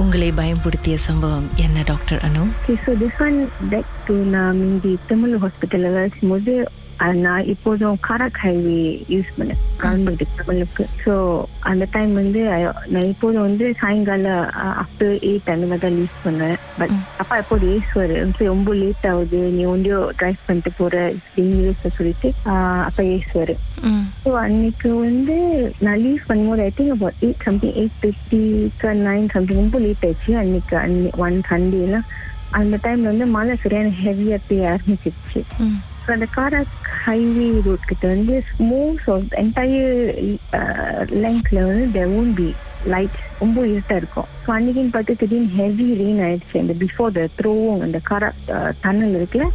உங்களை பயன்படுத்திய சம்பவம் என்ன doctor Anu? Okay, so this one back to நான் தமிழ் ஹாஸ்பிட்டலில் வேலை செய்யும்போது நான் இப்போதும் ஹைவே யூஸ் பண்ணேன் கவர்மெண்ட் தமிழுக்கு ஸோ அந்த டைம் வந்து நான் இப்போதும் வந்து சாயங்காலம் ஆஃப்டர் எயிட் அந்த மாதிரி தான் யூஸ் பண்ணேன் பட் அப்பா எப்போது வந்து ரொம்ப லேட் ஆகுது நீ ஒன்றியோ டிரைவ் பண்ணிட்டு போற டேஞ்சரஸ் சொல்லிட்டு அப்பா ம் ஸோ அன்னைக்கு வந்து நான் லீவ் பண்ணும்போது I think about eight something eight ஃபிஃப்டிக்கு நைன் சம்திங் ரொம்ப லேட் ஆயிடுச்சு அன்னைக்கு அன்னி ஒன் சண்டேலாம் அந்த டைம்ல வந்து மழை சரியான ஹெவியாக பெய்ய ஆரம்பிச்சிருச்சு. அப்புறம் அந்த காராக் ஹைவே ரோட் கிட்ட வந்து மோஸ்ட் ஆஃப் என்டையர் லெங்க்ல வந்து தேர் ஓன் பி லைட்ஸ் ரொம்ப இருட்டா இருக்கும். ஸோ அன்னைக்குன்னு பார்த்து திடீர்னு ஹெவி ரெயின் ஆயிடுச்சு. அந்த பிஃபோர் த த்ரோவும் அந்த காரா டன்னல் இருக்குல்ல?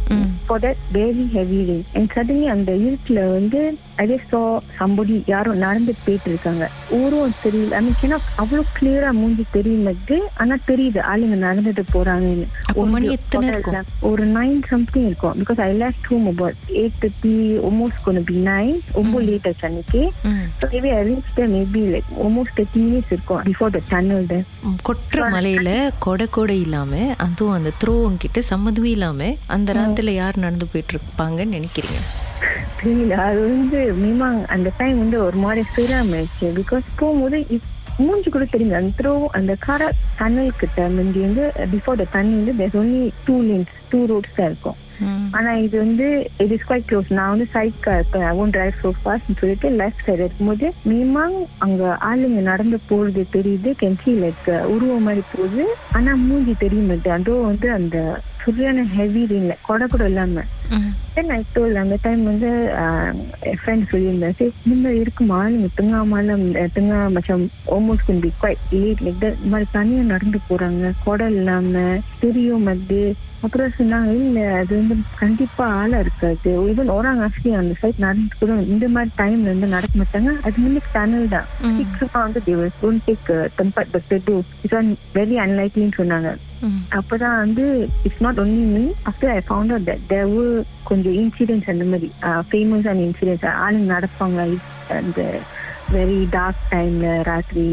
For that very heavy rain and suddenly அந்த இருட்டில் வந்து அதே சோ சம்படி யாரும் நடந்து போயிட்டு இருக்காங்க. ஊரும் தெரியல. அன்னைக்கு ஏன்னா அவ்வளோ கிளியரா மூஞ்சி தெரியுது. ஆனா தெரியுது ஆளுங்க நடந்துட்டு போறாங்கன்னு. ஒரு நைன் சம்திங் இருக்கும்? Because I left home about eight thirty almost கொண்டு பி நைன் ரொம்ப லேட் ஆச்சு அன்னைக்கு. So maybe I reach maybe like almost thirty minutes இருக்கும். பிஃபோர் த டன்னல் தான் ம், கொட்டுற மலையில கொடை கொடை இல்லாம அதுவும் அந்த த்ரோவும் கிட்ட சம்மதமே இல்லாம அந்த ராத்துல யார் நடந்து போயிட்டு இருப்பாங்கன்னு நினைக்கிறீங்க? தெரியல அது வந்து மினிமம் அந்த டைம் வந்து ஒரு மாதிரி சிராமாயிடுச்சு பிகாஸ் போகும்போது மூஞ்சி கூட தெரியுது அந்த த்ரோ அந்த கார டன்னல் கிட்ட முந்தி வந்து பிஃபோர் த தண்ணி வந்து there's only two lanes two roads தான் இருக்கும். ஆனா இது வந்து இட் இஸ் குவைட் க்ளோஸ் நான் வந்து சைட் கார் இருப்பேன் I won't drive so fast சொல்லிட்டு லெஃப்ட் சைடு இருக்கும்போது மினிமம் அங்க ஆளுங்க நடந்து போறது தெரியுது கென்சி லைக் உருவம் மாதிரி போகுது. ஆனா மூஞ்சி தெரிய மாட்டேன் அதுவும் வந்து அந்த சரியான ஹெவி ரெயின்ல கொடை கூட இல்லாம. தென் ஐ டோல் அந்த டைம் வந்து ஃப்ரெண்ட் சொல்லியிருந்தேன். சரி இந்த இருக்குமா? நீங்க தூங்காமல தூங்கா மச்சம் almost can be quite late. Like that இந்த மாதிரி தனியா நடந்து போறாங்க. குடல் இல்லாம தெரியும் அது அப்புறம் சொன்னாங்க இல்ல அது வந்து கண்டிப்பா ஆளா இருக்காது. ஈவன் orang ஆக்சுவலி அந்த சைட் நடந்து கூட இந்த மாதிரி டைம்ல வந்து நடக்க மாட்டாங்க. அது முன்னுக்கு டனல் தான். சீக்கிரமா வந்து they will don't take uh, tempat berteduh it's one very unlikely ன்னு சொன்னாங்க. அப்பதான் வந்து it's not only me after I found out that there were கொஞ்சம் இன்சிடென்ட்ஸ் அந்த மாதிரி ஃபேமஸ் ஆன இன்சிடென்ட்ஸ் ஆளுங்க நடப்பாங்க. அந்த வெரி டார்க் டைம்ல ராத்திரி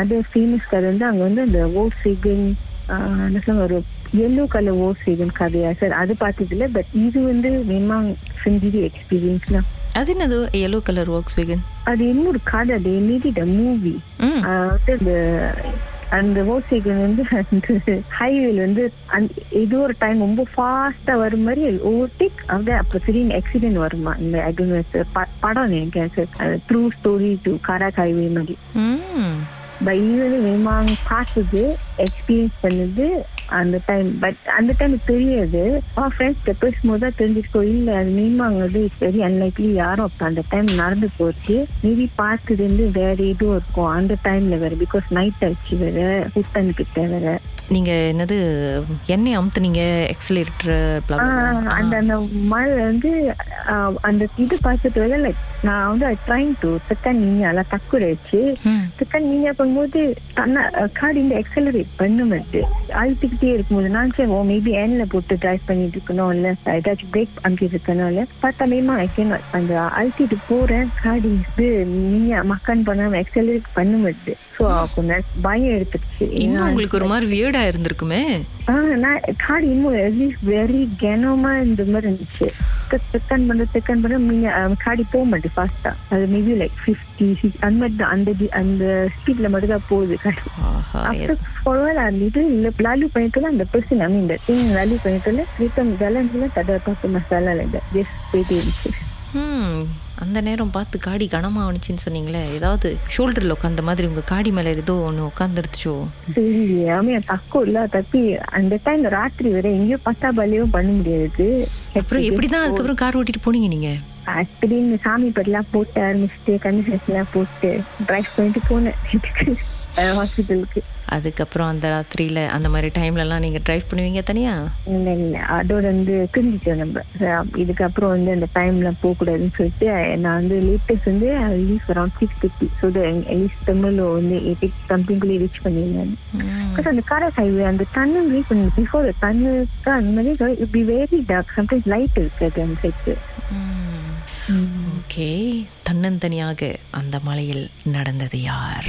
அதர் ஃபேமஸ் கதை வந்து அங்க வந்து அந்த ஓர் சிகன் என்ன சொல்லுங்க ஒரு எல்லோ கலர் ஓர் சிகன் கதையா சார் அது பார்த்தது இல்லை பட் இது வந்து மினிமம் செஞ்சது எக்ஸ்பீரியன்ஸ்லாம் அது என்னது எல்லோ கலர் ஒர்க்ஸ் வெகன் அது இன்னொரு கதை they made it a movie அந்த அந்த ஓசைகள் வந்து அந்த ஹைவேல வந்து ஏதோ ஒரு டைம் ரொம்ப ஃபாஸ்டா வரும் மாதிரி ஓவர்டேக் அப்படியே அப்ப திடீர்னு ஆக்சிடென்ட் வருமா? இந்த. ப- படம் நினைக்கிறேன் true story to Karak highway மாதிரி. இது வந்து மேமாங் பார்த்தது எக்ஸ்பீரியன்ஸ் பண்ணது. அந்த டைம் பட் அந்த டைம் தெரியாது. ஃப்ரெண்ட்ஸ் பேசும்போது தான் தெரிஞ்சிருக்கோம் இல்ல அது மேமாங் சரி அன்னைக்கு யாரும் அப்ப அந்த டைம் நடந்து போச்சு. மேபி பார்த்தது வந்து வேற எதுவும் இருக்கும். அந்த டைம்ல வேற பிகாஸ் நைட் ஆச்சு வேற ஹுட்டன் கிட்ட வேற. நீங்க என்னது எண்ணெய் அமுத்துனீங்க எக்ஸலேட்டர் அந்த அந்த மழை வந்து அந்த இது பார்த்துட்டு வந்து லைக் நான் வந்து ட்ரைங் டு எல்லாம் தக்குறாச்சு. ம். செகண்ட் நீங்க பண்ணும்போது தன்னை கார் இந்த எக்ஸலரேட் பண்ண மாட்டேன் அழுத்திக்கிட்டே இருக்கும்போது நான் சரி ஓ மேபி ஏன்ல போட்டு டிரைவ் பண்ணிட்டு இருக்கணும் இல்ல ஏதாச்சும் பிரேக் பண்ணிட்டு இருக்கணும் இல்ல. பார்த்தா மேமா அந்த அழுத்திட்டு போறேன் காடி இது நீங்க மக்கன் பண்ணாம எக்ஸலரேட் பண்ண மாட்டேன் ஸோ கொஞ்சம் பயம் எடுத்துருச்சு இன்னும் உங்களுக்கு ஒரு மாதிரி வியர்டா இருந்திருக்குமே. ஆஹ் நான் காடி இன்னும் வெரி கனமா இந்த மாதிரி இருந்துச்சு. செகண்ட் பண்ண செகண்ட் பண்ண நீங்க காடி போக மாட்டேன் ஃபாஸ்டா அது மேபி லைக் ஃபிஃப்டி அந்த மாதிரி அந்த அந்த ஸ்பீட்ல மட்டும் தான் போகுது காடி. while அந்த இது இல்ல lalu பண்ணிட்டு அந்த person I mean the thing lalu பண்ணிட்டு tak ada apa-apa masalah like that just போயிட்டே இருந்துச்சு. அந்த நேரம் பார்த்து காடி கனமா வந்துச்சுன்னு சொன்னீங்களே ஏதாவது ஷோல்டர்ல உட்காந்த மாதிரி உங்க காடி மேல ஏதோ ஒண்ணு உட்காந்துருச்சோ ஆமே தக்கும் இல்ல தப்பி. அந்த டைம் ராத்திரி வரை எங்கேயோ பத்தா பலியும் பண்ண முடியாது அப்புறம் எப்படிதான் அதுக்கப்புறம் கார் ஓட்டிட்டு போனீங்க நீங்க? திடீர்னு சாமி படலாம் போட்டு ஆரம்பிச்சுட்டு எல்லாம் போட்டு டிரைவ் பண்ணிட்டு போனேன். ஹாஸ்பிட்டலுக்கு அதுக்கப்புறம் அந்த ராத்திரியில அந்த மாதிரி டைம்ல எல்லாம் நீங்க டிரைவ் பண்ணுவீங்க தனியா? இல்ல இல்ல. அதோட வந்து தெரிஞ்சிட்டோம் நம்ம இதுக்கப்புறம் வந்து அந்த டைம்ல போக கூடாதுன்னு சொல்லிட்டு நான் வந்து லேட்டஸ்ட் வந்து least around six thirty so at least தமிழ்ல வந்து எயிட் சம்திங்குள்ளே ரீச் பண்ணிருந்தேன் ம். பிகாஸ் அந்த காரக் ஹைவே அந்த டன்னல் ரீச் பண்ணி பிஃபோர் டன்னலுக்கு அந்த மாதிரி it be very dark sometimes light இருக்காது அந்த சைட்க்கு. ஓகே தன்னந்தனியாக அந்த மலையில் நடந்தது யார்?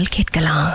நீங்கள் கேட்கலாம்.